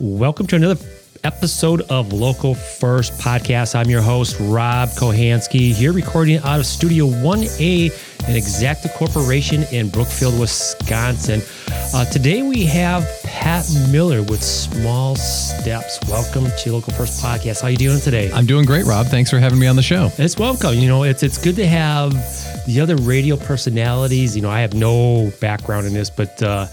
Welcome to another episode of Local First Podcast. I'm your host, Rob Kohansky, here recording out of Studio 1A in Exacta Corporation in Brookfield, Wisconsin. Uh, today we have Pat Miller with Small Steps. Welcome to Local First Podcast. How are you doing today? I'm doing great, Rob. Thanks for having me on the show. It's welcome. You know, it's it's good to have the other radio personalities. You know, I have no background in this, but uh,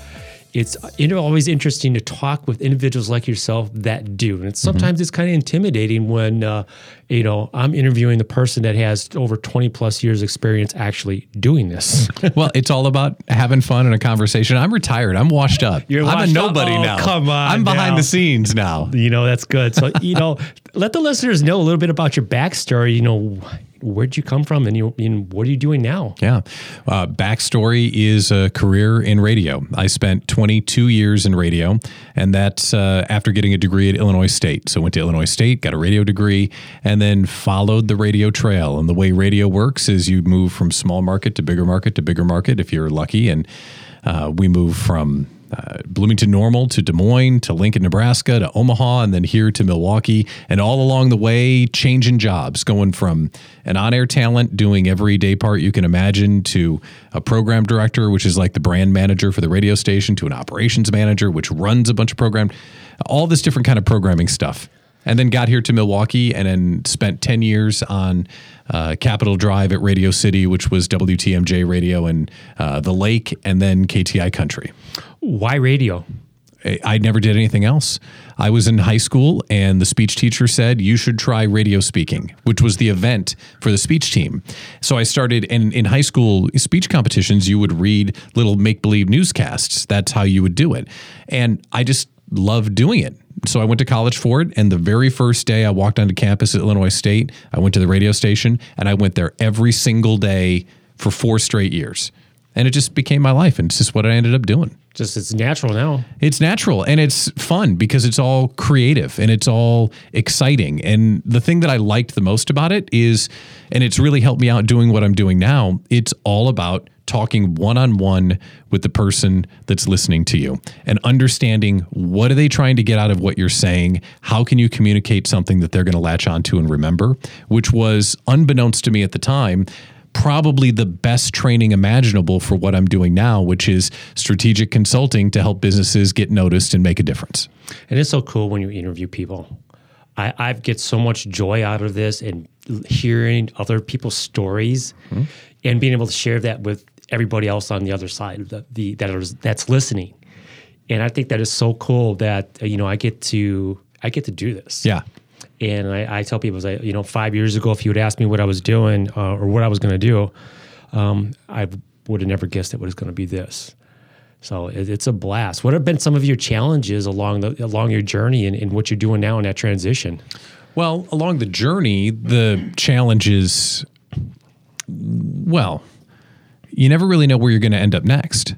it's always interesting to talk with individuals like yourself that do. And it's, sometimes mm-hmm. it's kind of intimidating when uh, you know I'm interviewing the person that has over 20 plus years experience actually doing this. well, it's all about having fun in a conversation. I'm retired. I'm washed up. You're I'm a nobody oh, now. Come on, I'm behind now. the scenes now. You know that's good. So you know, let the listeners know a little bit about your backstory. You know where'd you come from and you and what are you doing now? Yeah. Uh, backstory is a career in radio. I spent 22 years in radio, and that's uh, after getting a degree at Illinois State. So went to Illinois State, got a radio degree, and then followed the radio trail. And the way radio works is you move from small market to bigger market to bigger market if you're lucky. And uh, we move from uh, Bloomington Normal to Des Moines to Lincoln, Nebraska to Omaha, and then here to Milwaukee. And all along the way, changing jobs, going from an on air talent doing every day part you can imagine to a program director, which is like the brand manager for the radio station, to an operations manager, which runs a bunch of program, all this different kind of programming stuff. And then got here to Milwaukee and then spent 10 years on uh, Drive at Radio City, which was WTMJ radio and uh, The Lake, and then KTI Country. Why radio? I never did anything else. I was in high school, and the speech teacher said, You should try radio speaking, which was the event for the speech team. So I started, and in high school speech competitions, you would read little make believe newscasts. That's how you would do it. And I just loved doing it. So I went to college for it. And the very first day I walked onto campus at Illinois State, I went to the radio station, and I went there every single day for four straight years. And it just became my life. And it's just what I ended up doing just it's natural now. It's natural and it's fun because it's all creative and it's all exciting. And the thing that I liked the most about it is, and it's really helped me out doing what I'm doing now, it's all about talking one on one with the person that's listening to you and understanding what are they trying to get out of what you're saying? How can you communicate something that they're going to latch onto and remember? Which was unbeknownst to me at the time probably the best training imaginable for what I'm doing now, which is strategic consulting to help businesses get noticed and make a difference. And it's so cool when you interview people. I, I get so much joy out of this and hearing other people's stories mm-hmm. and being able to share that with everybody else on the other side of the, the that is that's listening. And I think that is so cool that you know I get to I get to do this. Yeah. And I, I tell people, like, you know, five years ago, if you would ask me what I was doing uh, or what I was going to do, um, I would have never guessed it was going to be this. So it, it's a blast. What have been some of your challenges along the along your journey and, and what you're doing now in that transition? Well, along the journey, the challenges, well, you never really know where you're going to end up next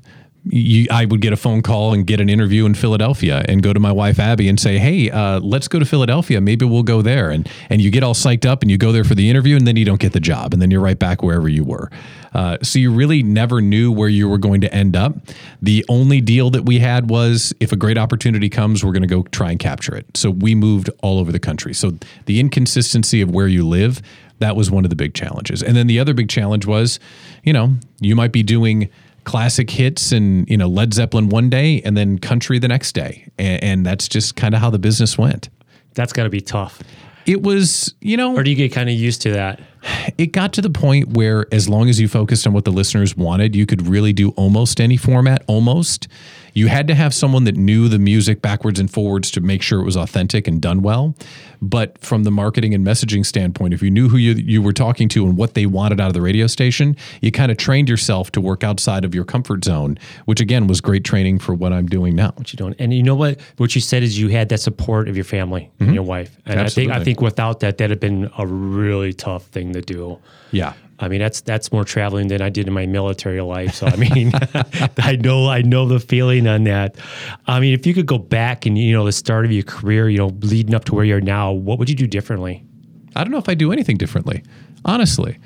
you, I would get a phone call and get an interview in Philadelphia and go to my wife Abby and say, "Hey, uh, let's go to Philadelphia. Maybe we'll go there." And and you get all psyched up and you go there for the interview and then you don't get the job and then you're right back wherever you were. Uh, so you really never knew where you were going to end up. The only deal that we had was if a great opportunity comes, we're going to go try and capture it. So we moved all over the country. So the inconsistency of where you live that was one of the big challenges. And then the other big challenge was, you know, you might be doing classic hits and you know Led Zeppelin one day and then country the next day, and, and that's just kind of how the business went. That's got to be tough. It was, you know, or do you get kind of used to that? It got to the point where, as long as you focused on what the listeners wanted, you could really do almost any format. Almost, you had to have someone that knew the music backwards and forwards to make sure it was authentic and done well. But from the marketing and messaging standpoint, if you knew who you, you were talking to and what they wanted out of the radio station, you kind of trained yourself to work outside of your comfort zone, which again was great training for what I'm doing now. What you doing? And you know what? What you said is you had that support of your family mm-hmm. and your wife. And Absolutely. I think I think without that, that'd have been a really tough thing to do. Yeah. I mean, that's that's more traveling than I did in my military life. So I mean, I know I know the feeling on that. I mean, if you could go back and you know the start of your career, you know, leading up to where you're now, what would you do differently? I don't know if I do anything differently, honestly.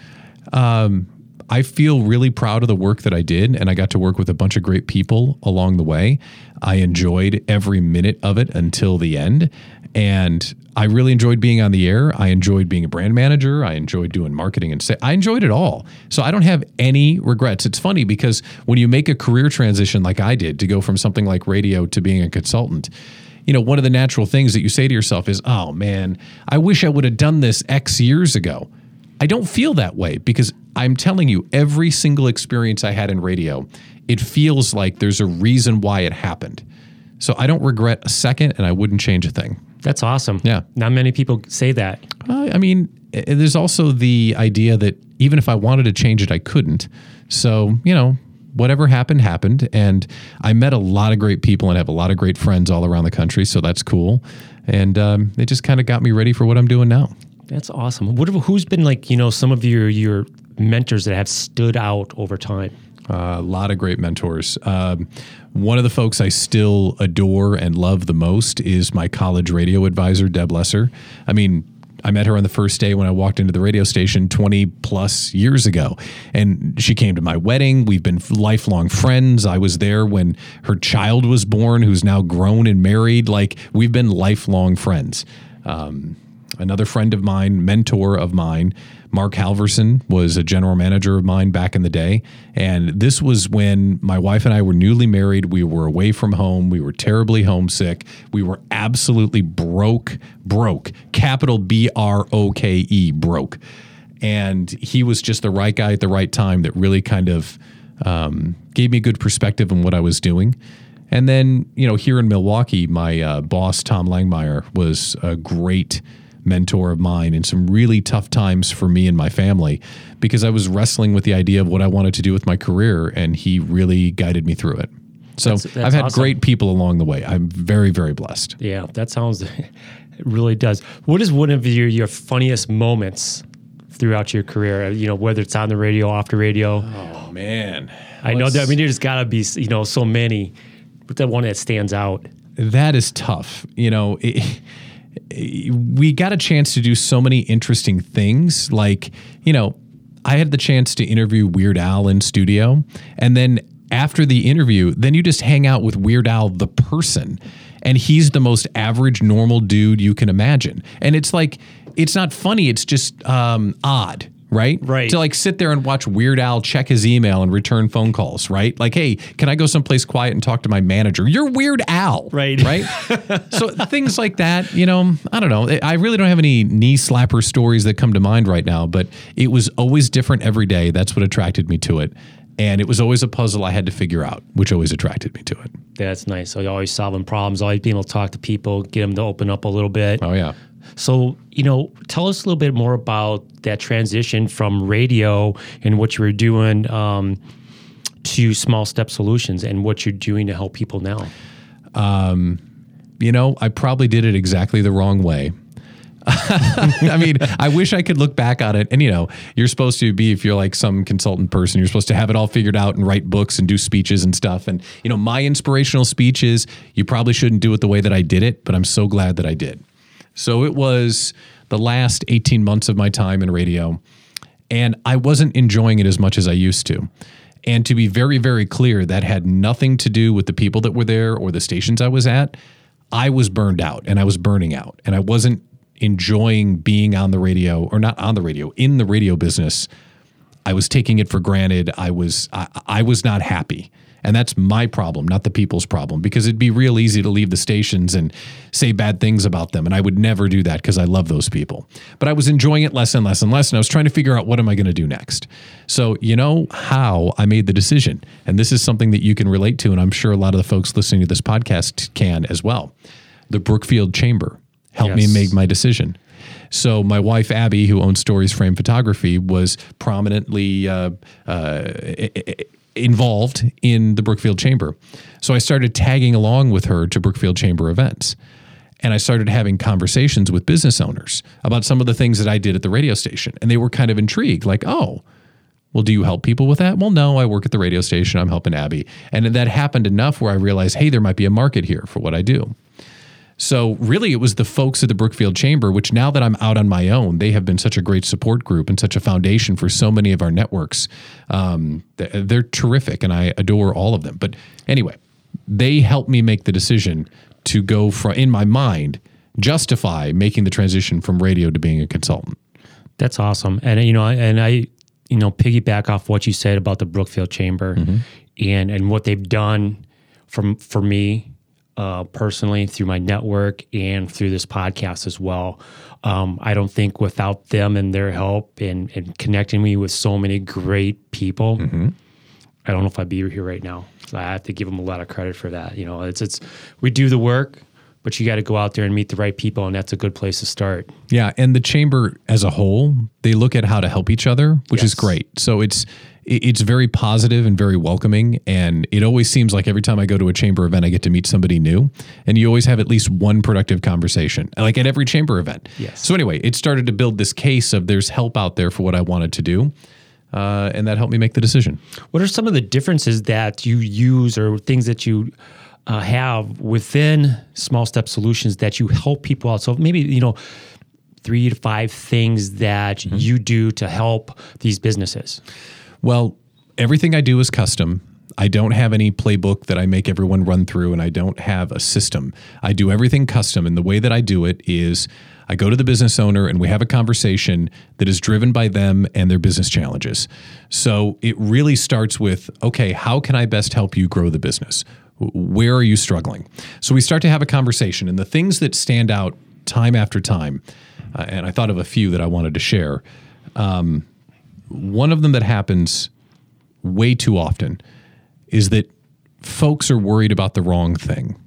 Um, I feel really proud of the work that I did, and I got to work with a bunch of great people along the way. I enjoyed every minute of it until the end. And I really enjoyed being on the air. I enjoyed being a brand manager. I enjoyed doing marketing and say I enjoyed it all. So I don't have any regrets. It's funny because when you make a career transition like I did to go from something like radio to being a consultant, you know, one of the natural things that you say to yourself is, "Oh man, I wish I would have done this X years ago." I don't feel that way because I'm telling you, every single experience I had in radio, it feels like there's a reason why it happened. So I don't regret a second and I wouldn't change a thing. That's awesome. Yeah. Not many people say that. Uh, I mean, there's also the idea that even if I wanted to change it, I couldn't. So, you know, whatever happened, happened. And I met a lot of great people and have a lot of great friends all around the country. So that's cool. And um, it just kind of got me ready for what I'm doing now. That's awesome. What, who's been like, you know, some of your, your mentors that have stood out over time? Uh, a lot of great mentors. Um, one of the folks I still adore and love the most is my college radio advisor, Deb Lesser. I mean, I met her on the first day when I walked into the radio station 20 plus years ago. And she came to my wedding. We've been lifelong friends. I was there when her child was born, who's now grown and married. Like, we've been lifelong friends. Um, another friend of mine, mentor of mine, Mark Halverson was a general manager of mine back in the day. And this was when my wife and I were newly married. We were away from home. We were terribly homesick. We were absolutely broke, broke, capital B R O K E, broke. And he was just the right guy at the right time that really kind of um, gave me good perspective on what I was doing. And then, you know, here in Milwaukee, my uh, boss, Tom Langmyer, was a great mentor of mine in some really tough times for me and my family because I was wrestling with the idea of what I wanted to do with my career, and he really guided me through it. So that's, that's I've had awesome. great people along the way. I'm very, very blessed. Yeah, that sounds, it really does. What is one of your, your funniest moments throughout your career? Uh, you know, whether it's on the radio, off the radio. Oh, man. I know that. I mean, there's got to be, you know, so many, but that one that stands out. That is tough. You know, it, we got a chance to do so many interesting things. Like, you know, I had the chance to interview Weird Al in studio. And then after the interview, then you just hang out with Weird Al, the person. And he's the most average, normal dude you can imagine. And it's like, it's not funny, it's just um, odd right? Right. To like sit there and watch Weird Al check his email and return phone calls, right? Like, hey, can I go someplace quiet and talk to my manager? You're Weird Al, right? Right. so things like that, you know, I don't know. I really don't have any knee slapper stories that come to mind right now, but it was always different every day. That's what attracted me to it. And it was always a puzzle I had to figure out, which always attracted me to it. That's nice. So you're always solving problems, always being able to talk to people, get them to open up a little bit. Oh, yeah. So, you know, tell us a little bit more about that transition from radio and what you were doing um, to Small Step Solutions and what you're doing to help people now. Um, you know, I probably did it exactly the wrong way. I mean, I wish I could look back on it. And, you know, you're supposed to be, if you're like some consultant person, you're supposed to have it all figured out and write books and do speeches and stuff. And, you know, my inspirational speech is you probably shouldn't do it the way that I did it, but I'm so glad that I did. So it was the last 18 months of my time in radio, and I wasn't enjoying it as much as I used to. And to be very, very clear, that had nothing to do with the people that were there or the stations I was at. I was burned out and I was burning out, and I wasn't enjoying being on the radio or not on the radio, in the radio business. I was taking it for granted. I was I, I was not happy. And that's my problem, not the people's problem, because it'd be real easy to leave the stations and say bad things about them. And I would never do that because I love those people. But I was enjoying it less and less and less. And I was trying to figure out what am I going to do next. So, you know how I made the decision. And this is something that you can relate to. And I'm sure a lot of the folks listening to this podcast can as well. The Brookfield Chamber helped yes. me make my decision. So my wife Abby, who owns Stories Frame Photography, was prominently uh, uh, involved in the Brookfield Chamber. So I started tagging along with her to Brookfield Chamber events. And I started having conversations with business owners about some of the things that I did at the radio station. And they were kind of intrigued, like, oh, well, do you help people with that? Well, no, I work at the radio station. I'm helping Abby. And that happened enough where I realized, hey, there might be a market here for what I do. So really, it was the folks at the Brookfield Chamber, which now that I'm out on my own, they have been such a great support group and such a foundation for so many of our networks. Um, they're terrific, and I adore all of them. But anyway, they helped me make the decision to go from in my mind justify making the transition from radio to being a consultant. That's awesome, and you know, and I, you know, piggyback off what you said about the Brookfield Chamber, mm-hmm. and and what they've done from for me uh, personally through my network and through this podcast as well. Um, I don't think without them and their help and, and connecting me with so many great people, mm-hmm. I don't know if I'd be here right now. So I have to give them a lot of credit for that. You know, it's it's we do the work, but you got to go out there and meet the right people, and that's a good place to start. Yeah, and the chamber as a whole, they look at how to help each other, which yes. is great. So it's it's very positive and very welcoming. And it always seems like every time I go to a chamber event, I get to meet somebody new. And you always have at least one productive conversation, like at every chamber event. Yes. So, anyway, it started to build this case of there's help out there for what I wanted to do. Uh, and that helped me make the decision. What are some of the differences that you use or things that you uh, have within Small Step Solutions that you help people out? So, maybe, you know, three to five things that mm-hmm. you do to help these businesses. Well, everything I do is custom. I don't have any playbook that I make everyone run through, and I don't have a system. I do everything custom. And the way that I do it is I go to the business owner and we have a conversation that is driven by them and their business challenges. So it really starts with okay, how can I best help you grow the business? Where are you struggling? So we start to have a conversation, and the things that stand out time after time, uh, and I thought of a few that I wanted to share. Um, one of them that happens way too often is that folks are worried about the wrong thing.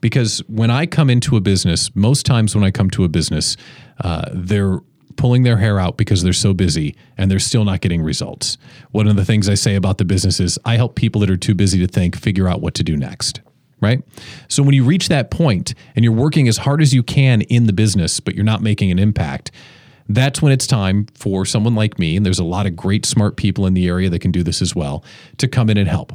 Because when I come into a business, most times when I come to a business, uh, they're pulling their hair out because they're so busy and they're still not getting results. One of the things I say about the business is I help people that are too busy to think figure out what to do next. Right? So when you reach that point and you're working as hard as you can in the business, but you're not making an impact, that's when it's time for someone like me, and there's a lot of great, smart people in the area that can do this as well, to come in and help.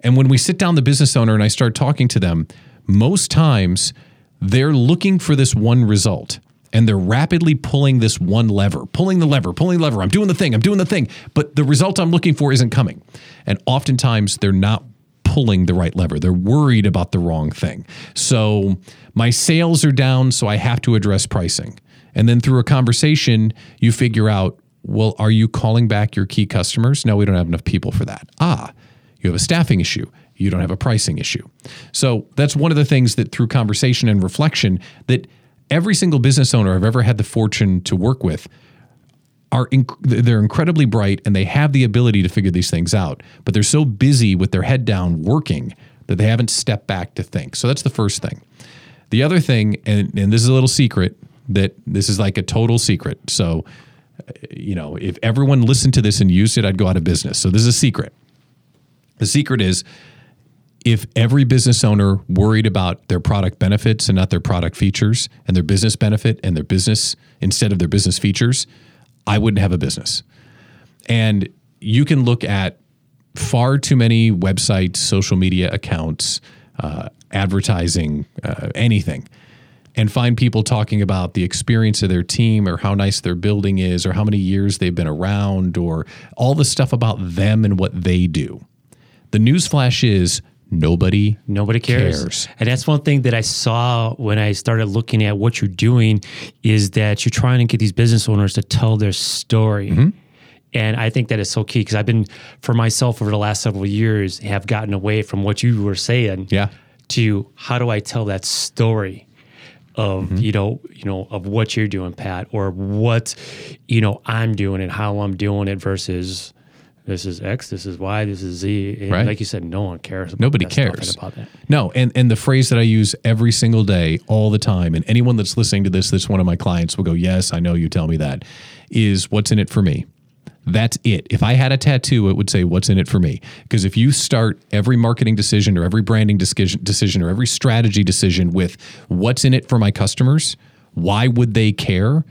And when we sit down the business owner and I start talking to them, most times they're looking for this one result and they're rapidly pulling this one lever, pulling the lever, pulling the lever. I'm doing the thing, I'm doing the thing, but the result I'm looking for isn't coming. And oftentimes they're not pulling the right lever. They're worried about the wrong thing. So my sales are down, so I have to address pricing. And then through a conversation, you figure out, well, are you calling back your key customers? No, we don't have enough people for that. Ah, you have a staffing issue. You don't have a pricing issue. So that's one of the things that through conversation and reflection that every single business owner I've ever had the fortune to work with are inc- they're incredibly bright and they have the ability to figure these things out, but they're so busy with their head down working that they haven't stepped back to think. So that's the first thing. The other thing, and, and this is a little secret, that this is like a total secret. So, you know, if everyone listened to this and used it, I'd go out of business. So, this is a secret. The secret is if every business owner worried about their product benefits and not their product features and their business benefit and their business instead of their business features, I wouldn't have a business. And you can look at far too many websites, social media accounts, uh, advertising, uh, anything and find people talking about the experience of their team or how nice their building is or how many years they've been around or all the stuff about them and what they do. The newsflash is nobody nobody cares. cares. And that's one thing that I saw when I started looking at what you're doing is that you're trying to get these business owners to tell their story. Mm-hmm. And I think that is so key because I've been for myself over the last several years have gotten away from what you were saying. Yeah. To how do I tell that story? Of mm-hmm. you know you know of what you're doing pat or what you know i'm doing and how i'm doing it versus this is x this is y this is z and right. like you said no one cares nobody cares about that no and and the phrase that i use every single day all the time and anyone that's listening to this that's one of my clients will go yes i know you tell me that is what's in it for me that's it. If I had a tattoo, it would say, What's in it for me? Because if you start every marketing decision or every branding decision or every strategy decision with what's in it for my customers, why would they care?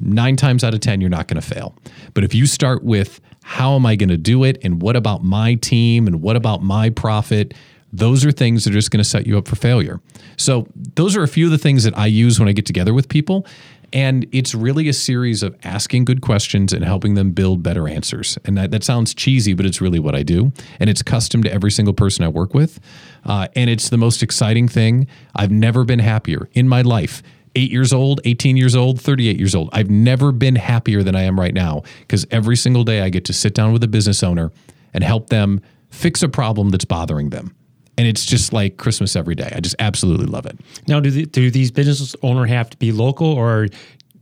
Nine times out of 10, you're not going to fail. But if you start with, How am I going to do it? And what about my team? And what about my profit? those are things that are just going to set you up for failure. So, those are a few of the things that I use when I get together with people. And it's really a series of asking good questions and helping them build better answers. And that, that sounds cheesy, but it's really what I do. And it's custom to every single person I work with. Uh, and it's the most exciting thing. I've never been happier in my life. Eight years old, 18 years old, 38 years old. I've never been happier than I am right now because every single day I get to sit down with a business owner and help them fix a problem that's bothering them and it's just like Christmas every day. I just absolutely love it. Now, do, the, do these business owner have to be local, or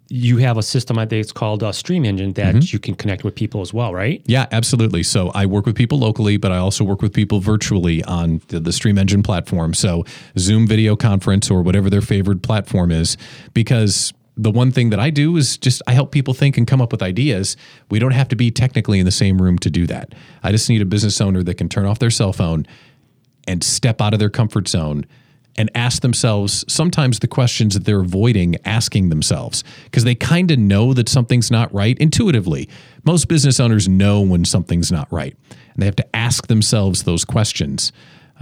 you have a system? I think it's called a Stream Engine that mm-hmm. you can connect with people as well, right? Yeah, absolutely. So I work with people locally, but I also work with people virtually on the, the Stream Engine platform. So Zoom video conference or whatever their favorite platform is, because the one thing that I do is just I help people think and come up with ideas. We don't have to be technically in the same room to do that. I just need a business owner that can turn off their cell phone and step out of their comfort zone and ask themselves sometimes the questions that they're avoiding asking themselves because they kind of know that something's not right intuitively. Most business owners know when something's not right, and they have to ask themselves those questions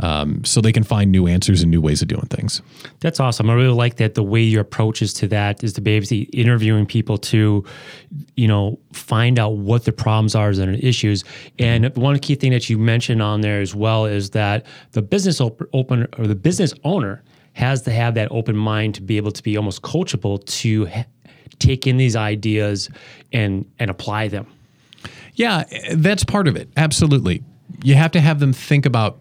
um, so they can find new answers and new ways of doing things. That's awesome. I really like that. The way your approach is to that is to be able to interviewing people to, you know, find out what the problems are and issues. And mm-hmm. one key thing that you mentioned on there as well is that the business op- open or the business owner has to have that open mind to be able to be almost coachable to ha- take in these ideas and and apply them. Yeah, that's part of it. Absolutely. You have to have them think about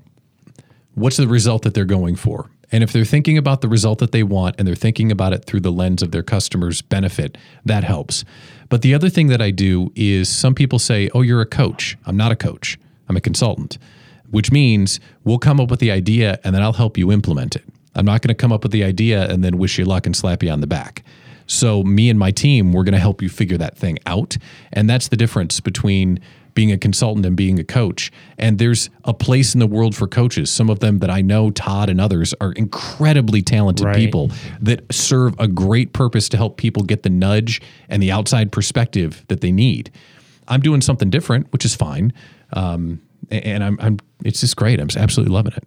what's the result that they're going for? And if they're thinking about the result that they want and they're thinking about it through the lens of their customers' benefit, that helps. But the other thing that I do is some people say, Oh, you're a coach. I'm not a coach, I'm a consultant, which means we'll come up with the idea and then I'll help you implement it. I'm not going to come up with the idea and then wish you luck and slap you on the back. So, me and my team, we're going to help you figure that thing out. And that's the difference between being a consultant and being a coach. And there's a place in the world for coaches. Some of them that I know, Todd and others, are incredibly talented right. people that serve a great purpose to help people get the nudge and the outside perspective that they need. I'm doing something different, which is fine. Um, and I'm, I'm, it's just great. I'm absolutely loving it.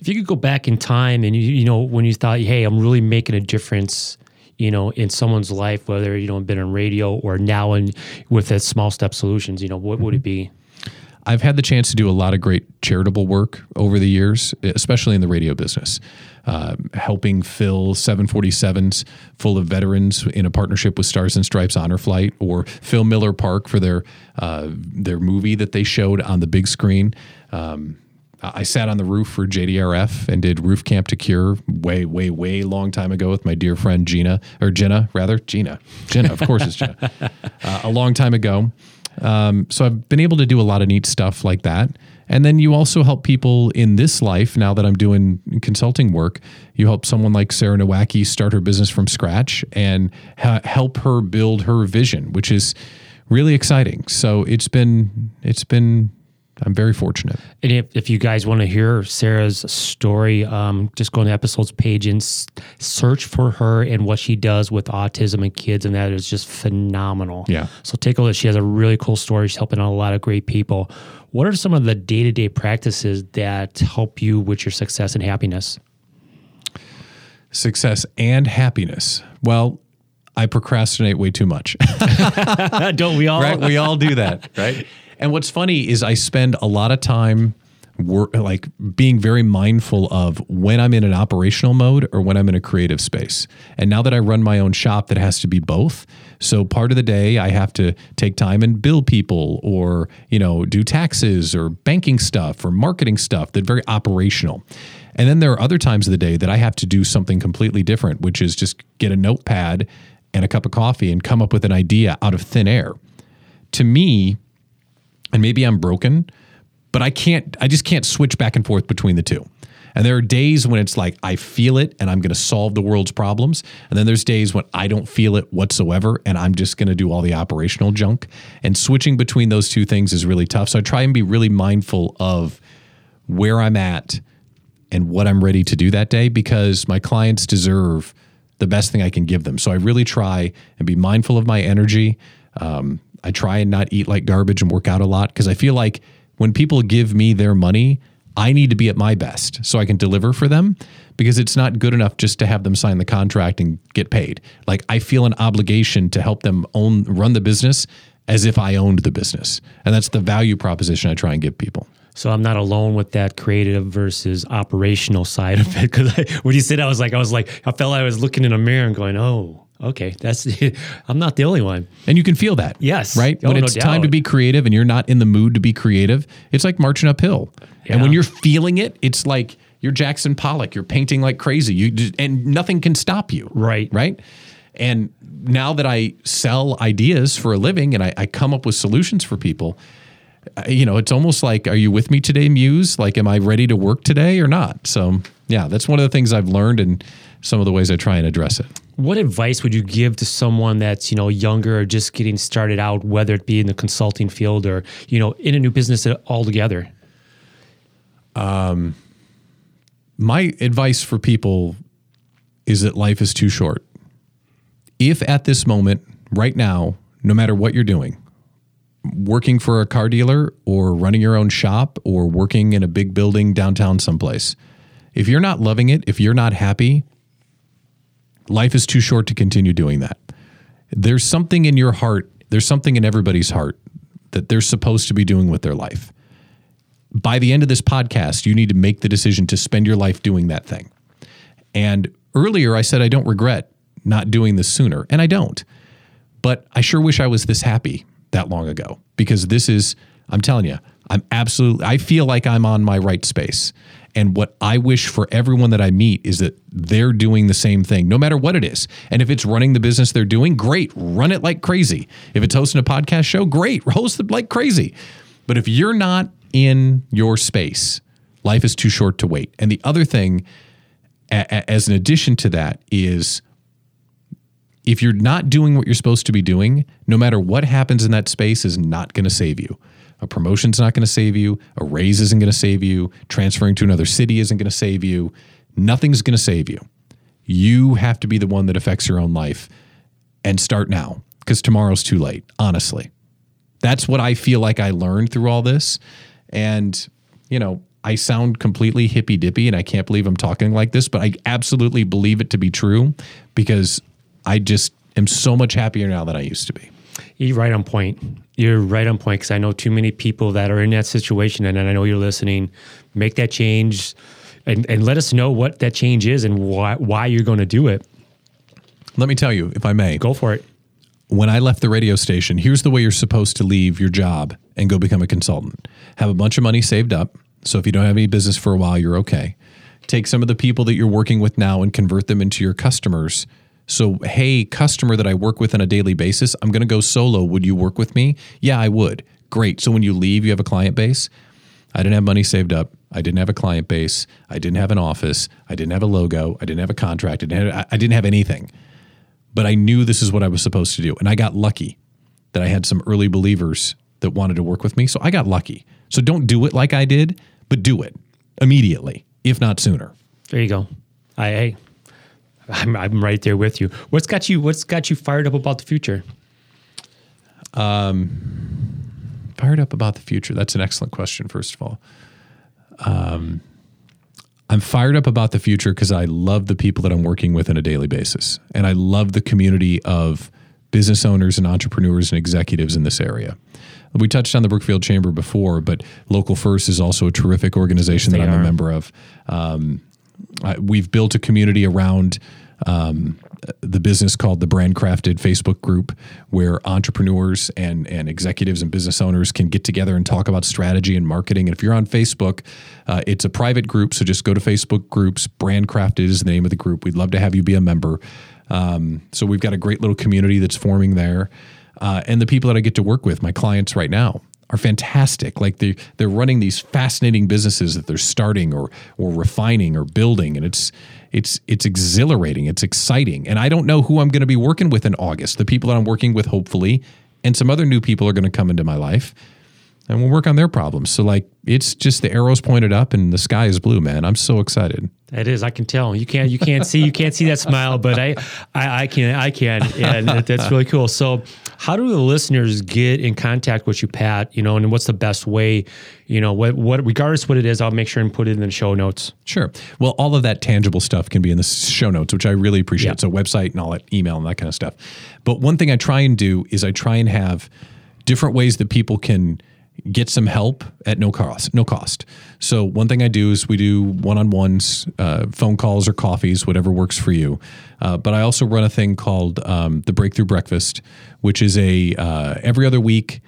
If you could go back in time and you, you know, when you thought, hey, I'm really making a difference you know, in someone's life, whether you know been on radio or now in with the small step solutions, you know, what mm-hmm. would it be? I've had the chance to do a lot of great charitable work over the years, especially in the radio business, uh, helping fill 747s full of veterans in a partnership with Stars and Stripes Honor Flight, or fill Miller Park for their uh, their movie that they showed on the big screen. Um, I sat on the roof for JDRF and did Roof Camp to Cure way, way, way long time ago with my dear friend Gina, or Jenna, rather. Gina. Gina, of course it's Gina. Uh, a long time ago. Um, so I've been able to do a lot of neat stuff like that. And then you also help people in this life. Now that I'm doing consulting work, you help someone like Sarah Nowacki start her business from scratch and ha- help her build her vision, which is really exciting. So it's been it's been I'm very fortunate. And if, if you guys want to hear Sarah's story, um, just go on the episodes page and s- search for her and what she does with autism and kids, and that is just phenomenal. Yeah. So take a look. She has a really cool story. She's helping out a lot of great people. What are some of the day to day practices that help you with your success and happiness? Success and happiness. Well, I procrastinate way too much. Don't we all? Right? We all do that, right? And what's funny is I spend a lot of time like being very mindful of when I'm in an operational mode or when I'm in a creative space. And now that I run my own shop that has to be both. So part of the day I have to take time and bill people or, you know, do taxes or banking stuff or marketing stuff that very operational. And then there are other times of the day that I have to do something completely different, which is just get a notepad and a cup of coffee and come up with an idea out of thin air. To me, and maybe I'm broken, but I can't, I just can't switch back and forth between the two. And there are days when it's like I feel it and I'm going to solve the world's problems. And then there's days when I don't feel it whatsoever and I'm just going to do all the operational junk. And switching between those two things is really tough. So I try and be really mindful of where I'm at and what I'm ready to do that day because my clients deserve the best thing I can give them. So I really try and be mindful of my energy. Um, I try and not eat like garbage and work out a lot because I feel like when people give me their money, I need to be at my best so I can deliver for them because it's not good enough just to have them sign the contract and get paid. Like I feel an obligation to help them own run the business as if I owned the business. And that's the value proposition I try and give people. So I'm not alone with that creative versus operational side of it. Because when you said, I was like, I was like, I felt like I was looking in a mirror and going, "Oh, okay, that's I'm not the only one." And you can feel that. Yes. Right? Oh, when no it's time to be creative and you're not in the mood to be creative, it's like marching uphill. And when you're feeling it, it's like you're Jackson Pollock. You're painting like crazy. You just, and nothing can stop you. Right. Right. And now that I sell ideas for a living and I, I come up with solutions for people, uh, you know, it's almost like, are you with me today, Muse? Like, am I ready to work today or not? So, yeah, that's one of the things I've learned and some of the ways I try and address it. What advice would you give to someone that's you know younger or just getting started out, whether it be in the consulting field or you know in a new business altogether? Um, my advice for people is that life is too short. If at this moment, right now, no matter what you're doing, working for a car dealer or running your own shop or working in a big building downtown someplace, if you're not loving it, if you're not happy, life is too short to continue doing that. There's something in your heart, there's something in everybody's heart that they're supposed to be doing with their life by the end of this podcast, you need to make the decision to spend your life doing that thing. And earlier, I said I don't regret not doing this sooner, and I don't. But I sure wish I was this happy that long ago because this is, I'm telling you, I'm absolutely, I feel like I'm on my right space. And what I wish for everyone that I meet is that they're doing the same thing, no matter what it is. And if it's running the business they're doing, great, run it like crazy. If it's hosting a podcast show, great, host it like crazy. But if you're not in your space, life is too short to wait. And the other thing, as an addition to that, is if you're not doing what you're supposed to be doing, no matter what happens in that space is not going to save you. A promotion's not going to save you. A raise isn't going to save you. Transferring to another city isn't going to save you. Nothing's going to save you. You have to be the one that affects your own life and start now because tomorrow's too late, honestly. That's what I feel like I learned through all this. And, you know, I sound completely hippy dippy and I can't believe I'm talking like this, but I absolutely believe it to be true because I just am so much happier now than I used to be. You're right on point. You're right on point because I know too many people that are in that situation, and I know you're listening. Make that change, and, and let us know what that change is and why why you're going to do it. Let me tell you, if I may, Go for it. when I left the radio station, here's the way you're supposed to leave your job and go become a consultant. Have a bunch of money saved up. So if you don't have any business for a while, you're okay. Take some of the people that you're working with now and convert them into your customers. So, hey, customer that I work with on a daily basis, I'm going to go solo. Would you work with me? Yeah, I would. Great. So when you leave, you have a client base. I didn't have money saved up. I didn't have a client base. I didn't have an office. I didn't have a logo. I didn't have a contract. I didn't have, I didn't have anything but I knew this is what I was supposed to do. And I got lucky that I had some early believers that wanted to work with me. So I got lucky. So don't do it like I did, but do it immediately, if not sooner. There you go. I, hey, I'm, I'm right there with you. What's got you? What's got you fired up about the future? Fired up about the future. That's an excellent question, first of all. Um, I'm fired up about the future because I love the people that I'm working with on a daily basis. And I love the community of business owners and entrepreneurs and executives in this area. We touched on the Brookfield Chamber before, but Local First is also a terrific organization Yes, that I'm are. a member of. Um, We've built a community around um, the business called the Brand Crafted Facebook group, where entrepreneurs and and executives and business owners can get together and talk about strategy and marketing. And if you're on Facebook, uh, it's a private group, so just go to Facebook groups. Brand Crafted is the name of the group. We'd love to have you be a member. Um, so we've got a great little community that's forming there, uh, and the people that I get to work with, my clients right now, are fantastic. Like they they're running these fascinating businesses that they're starting or or refining or building, and it's it's it's exhilarating. It's exciting, and I don't know who I'm going to be working with in August. The people that I'm working with, hopefully, and some other new people are going to come into my life, and we'll work on their problems. So like it's just the arrows pointed up and the sky is blue, man. I'm so excited. It is. I can tell. You can't. You can't see. You can't see that smile, but I, I, I can. I can, and that's really cool. So, how do the listeners get in contact with you, Pat? You know, and what's the best way? You know, what, what, regardless what it is, I'll make sure and put it in the show notes. Sure. Well, all of that tangible stuff can be in the show notes, which I really appreciate. Yeah. So, website and all that, email and that kind of stuff. But one thing I try and do is I try and have different ways that people can get some help at no cost. No cost. So one thing I do is we do one-on-ones, uh, phone calls or coffees, whatever works for you. Uh, but I also run a thing called um, the Breakthrough Breakfast, which is a uh, every other week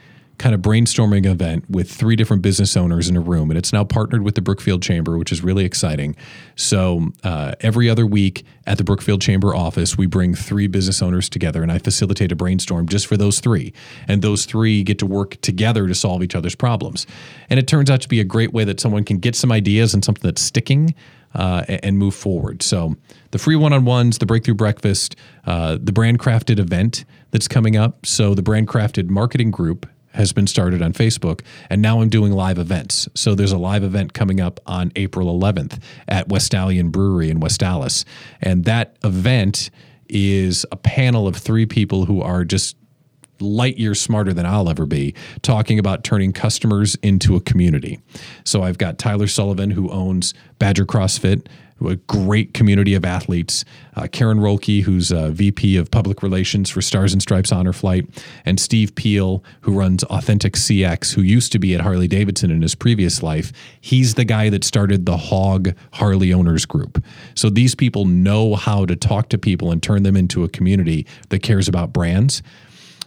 kind of brainstorming event with three different business owners in a room. And it's now partnered with the Brookfield Chamber, which is really exciting. So uh, every other week at the Brookfield Chamber office, we bring three business owners together and I facilitate a brainstorm just for those three. And those three get to work together to solve each other's problems. And it turns out to be a great way that someone can get some ideas and something that's sticking. Uh, and move forward. So, the free one on ones, the breakthrough breakfast, uh, the brand crafted event that's coming up. So, the brand crafted marketing group has been started on Facebook, and now I'm doing live events. So there's a live event coming up on April 11th at Westallion Brewery in West Allis, and that event is a panel of three people who are just light years smarter than I'll ever be, talking about turning customers into a community. So I've got Tyler Sullivan, who owns Badger CrossFit, a great community of athletes. Uh, Karen Rolke, who's a VP of Public Relations for Stars and Stripes Honor Flight, and Steve Peel, who runs Authentic CX, who used to be at Harley Davidson in his previous life. He's the guy that started the Hog Harley Owners Group. So these people know how to talk to people and turn them into a community that cares about brands.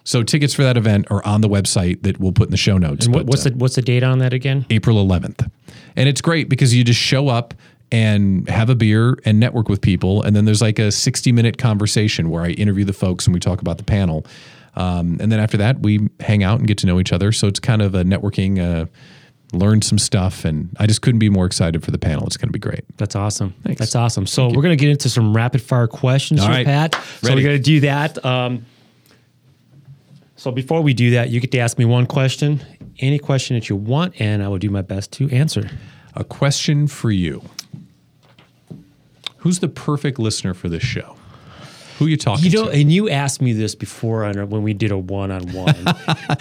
So tickets for that event are on the website that we'll put in the show notes. And what, but, what's uh, the what's the date on that again? April 11th. And it's great because you just show up and have a beer and network with people. And then there's like a 60 minute conversation where I interview the folks and we talk about the panel. Um, and then after that, we hang out and get to know each other. So it's kind of a networking, uh, learn some stuff. And I just couldn't be more excited for the panel. It's going to be great. That's awesome. Thanks. That's awesome. So we're going to get into some rapid fire questions All right. Pat. Ready. So we're going to do that. Um, so before we do that, you get to ask me one question, any question that you want, and I will do my best to answer. A question for you. Who's the perfect listener for this show? Who are you talking you know, to? And you asked me this before on, when we did a one on one.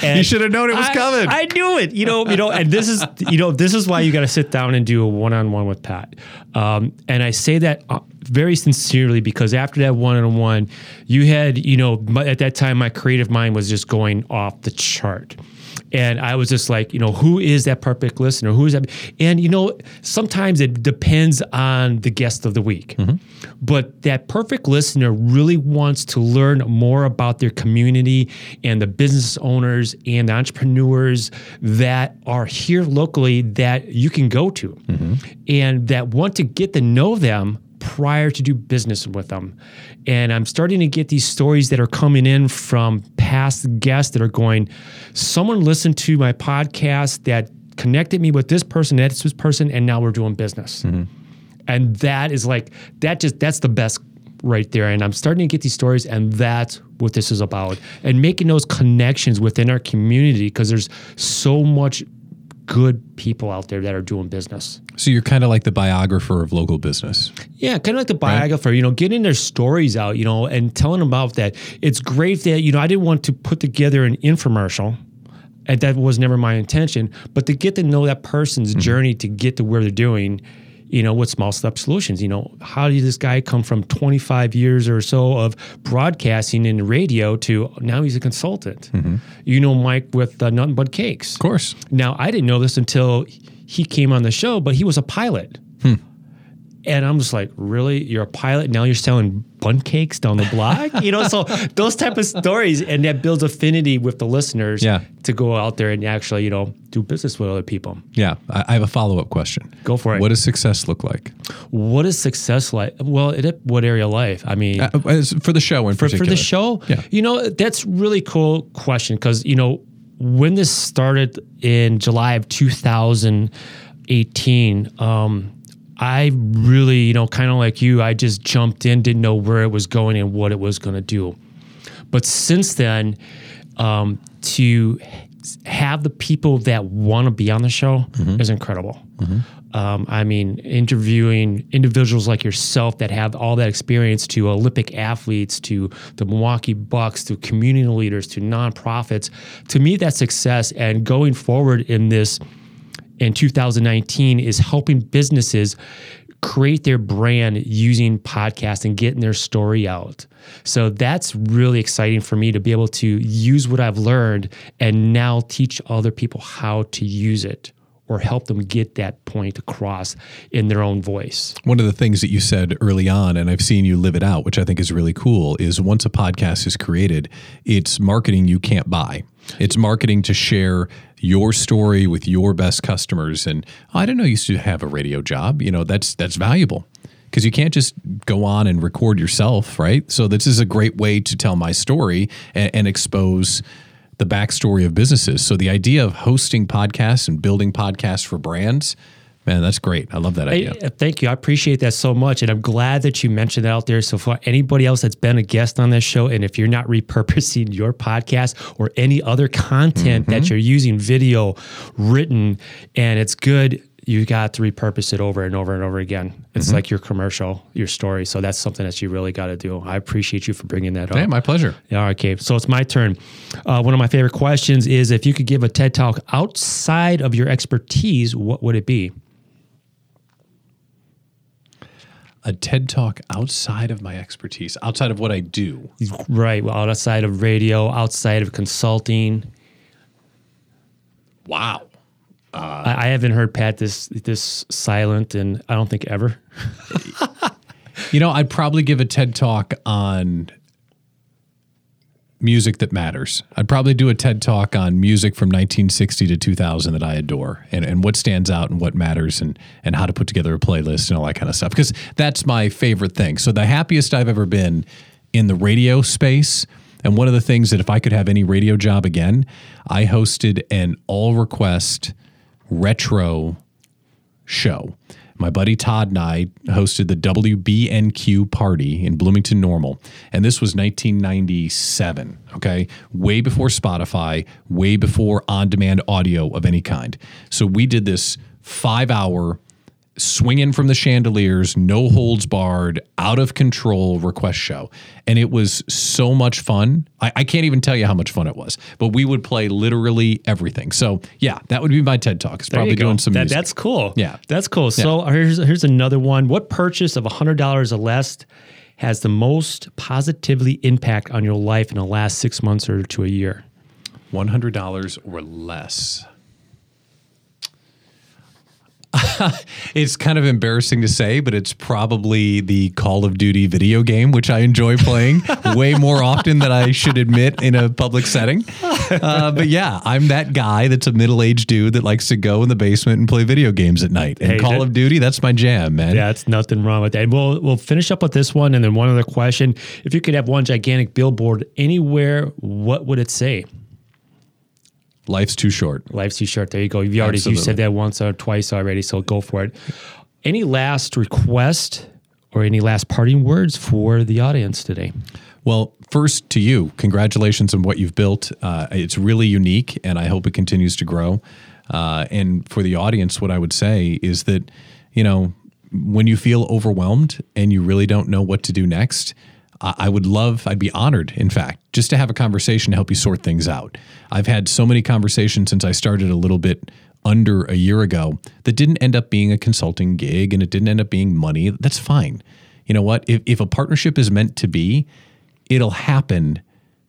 You should have known it was I, coming. I knew it. You know, you know, and this is you know this is why you got to sit down and do a one on one with Pat. Um, and I say that uh, very sincerely because after that one on one, you had you know at that time my creative mind was just going off the chart. And I was just like, you know, who is that perfect listener? Who is that? And, you know, sometimes it depends on the guest of the week. Mm-hmm. But that perfect listener really wants to learn more about their community and the business owners and entrepreneurs that are here locally that you can go to mm-hmm. and that want to get to know them prior to do business with them. And I'm starting to get these stories that are coming in from past guests that are going, someone listened to my podcast that connected me with this person, that's this person, and now we're doing business. Mm-hmm. And that is like, that just, that's the best right there. And I'm starting to get these stories, and that's what this is about. And making those connections within our community because there's so much good people out there that are doing business. So you're kind of like the biographer of local business. Yeah, kind of like the biographer, right? you know, getting their stories out, you know, and telling them about that. It's great that, you know, I didn't want to put together an infomercial and that was never my intention, but to get to know that person's mm-hmm. journey to get to where they're doing you know, with small step solutions. You know, how did this guy come from 25 years or so of broadcasting in radio to now he's a consultant? Mm-hmm. You know, Mike with uh, Nothing Bundt Cakes. Of course. Now, I didn't know this until he came on the show, but he was a pilot. Hmm. And I'm just like, really? You're a pilot? Now you're selling Bundt cakes down the block? you know, so those type of stories and that builds affinity with the listeners yeah. to go out there and actually, you know, do business with other people. Yeah. I, I have a follow up question. Go for it. What does success look like? What is success like? Well, it, what area of life? I mean, uh, for the show in for, particular. For the show? Yeah. You know, that's really cool question because, you know, when this started in July of 2018, um, I really, you know, kind of like you, I just jumped in, didn't know where it was going and what it was going to do. But since then, um, to have the people that want to be on the show mm-hmm. is incredible. Mm-hmm. Um, I mean, interviewing individuals like yourself that have all that experience to Olympic athletes, to the Milwaukee Bucks, to community leaders, to nonprofits. To me, that's success. And going forward in this in 2019 is helping businesses create their brand using podcasts and getting their story out. So that's really exciting for me to be able to use what I've learned and now teach other people how to use it or help them get that point across in their own voice. One of the things that you said early on, and I've seen you live it out, which I think is really cool, is once a podcast is created, it's marketing you can't buy. It's marketing to share your story with your best customers. And I don't know you used to have a radio job. You know, that's that's valuable because you can't just go on and record yourself, right? So this is a great way to tell my story and, and expose the backstory of businesses. So the idea of hosting podcasts and building podcasts for brands Man, that's great. I love that idea. Hey, thank you. I appreciate that so much. And I'm glad that you mentioned that out there. So, for anybody else that's been a guest on this show, and if you're not repurposing your podcast or any other content mm-hmm. that you're using, video, written, and it's good, you got to repurpose it over and over and over again. It's mm-hmm. like your commercial, your story. So that's something that you really got to do. I appreciate you for bringing that up. Hey, my pleasure. Yeah, okay. So it's my turn. Uh, one of my favorite questions is if you could give a TED talk outside of your expertise, what would it be? A TED talk outside of my expertise, outside of what I do. Right. Well, outside of radio, outside of consulting. Wow. Uh, I, I, haven't heard Pat this this silent, and I don't think ever. you know, I'd probably give a TED talk on music that matters. I'd probably do a TED talk on music from 1960 to 2000 that I adore and, and what stands out and what matters and, and how to put together a playlist and all that kind of stuff. Because that's my favorite thing. So, the happiest I've ever been in the radio space. And one of the things that if I could have any radio job again, I hosted an all request retro show my buddy Todd and I hosted the WBNQ party in Bloomington Normal. And this was 1997, okay? Way before Spotify, way before on demand audio of any kind. So we did this five hour swinging from the chandeliers, no holds barred, out of control request show. And it was so much fun. I, I, can't even tell you how much fun it was, but we would play literally everything. So, yeah, that would be my TED Talk. It's probably doing some that, That's cool. Yeah. That's cool. So, yeah. here's, here's another one. What purchase of $100 or less has the most positively impact on your life in the last six months or to a year? $100 or less. it's kind of embarrassing to say, but it's probably the Call of Duty video game, which I enjoy playing way more often than I should admit in a public setting. Uh, but yeah, I'm that guy that's a middle aged dude that likes to go in the basement and play video games at night. And hey, Call that, of Duty, that's my jam, man. Yeah, it's nothing wrong with that. And we'll we'll finish up with this one, and then one other question: If you could have one gigantic billboard anywhere, what would it say? Life's too short. Life's too short. There you go. You already Absolutely. you said that once or twice already, so go for it. Any last request or any last parting words for the audience today? Well, first to you, congratulations on what you've built. Uh, it's really unique, and I hope it continues to grow. Uh, and for the audience, what I would say is that, you know, when you feel overwhelmed and you really don't know what to do next, I would love, I'd be honored, in fact, just to have a conversation to help you sort things out. I've had so many conversations since I started a little bit under a year ago that didn't end up being a consulting gig and it didn't end up being money. That's fine. You know what? If, if a partnership is meant to be, it'll happen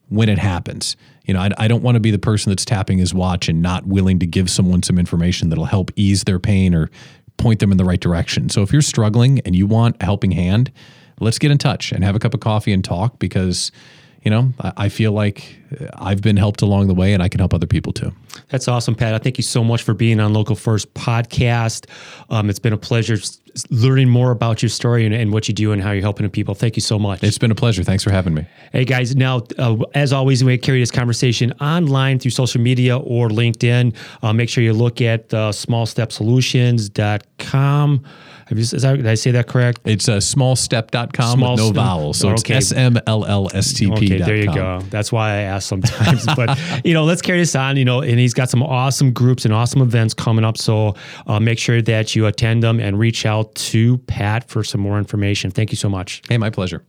when it happens. You know, I, I don't want to be the person that's tapping his watch and not willing to give someone some information that'll help ease their pain or point them in the right direction. So if you're struggling and you want a helping hand, let's get in touch and have a cup of coffee and talk because you know, I feel like I've been helped along the way and I can help other people too. That's awesome, Pat. I thank you so much for being on Local First podcast. Um, it's been a pleasure learning more about your story and, and, what you do and how you're helping people. Thank you so much. It's been a pleasure. Thanks for having me. Hey, guys. Now, uh, as always, we carry this conversation online through social media or LinkedIn. Uh, make sure you look at uh, smallstepsolutions.com you, is that, did I say that correct? It's uh, smallstep.com Small with no step. vowels. So Okay. it's S-M-L-L-S-T-P. Okay, there you go. That's why I ask sometimes. but you know, let's carry this on. You know, and he's got some awesome groups and awesome events coming up. So uh, make sure that you attend them and reach out to Pat for some more information. Thank you so much. Hey, my pleasure.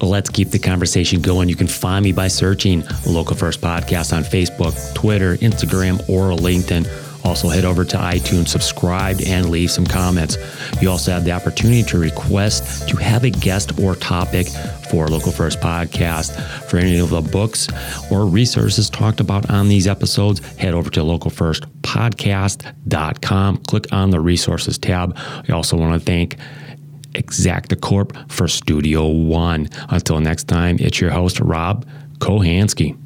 Let's keep the conversation going. You can find me by searching Local First Podcast on Facebook, Twitter, Instagram, or LinkedIn. Also, head over to iTunes, subscribe, and leave some comments. You also have the opportunity to request to have a guest or topic for Local First Podcast. For any of the books or resources talked about on these episodes, head over to localfirstpodcast.com. Click on the resources tab. I also want to thank Exacta Corp for Studio One. Until next time, it's your host, Rob Kohansky.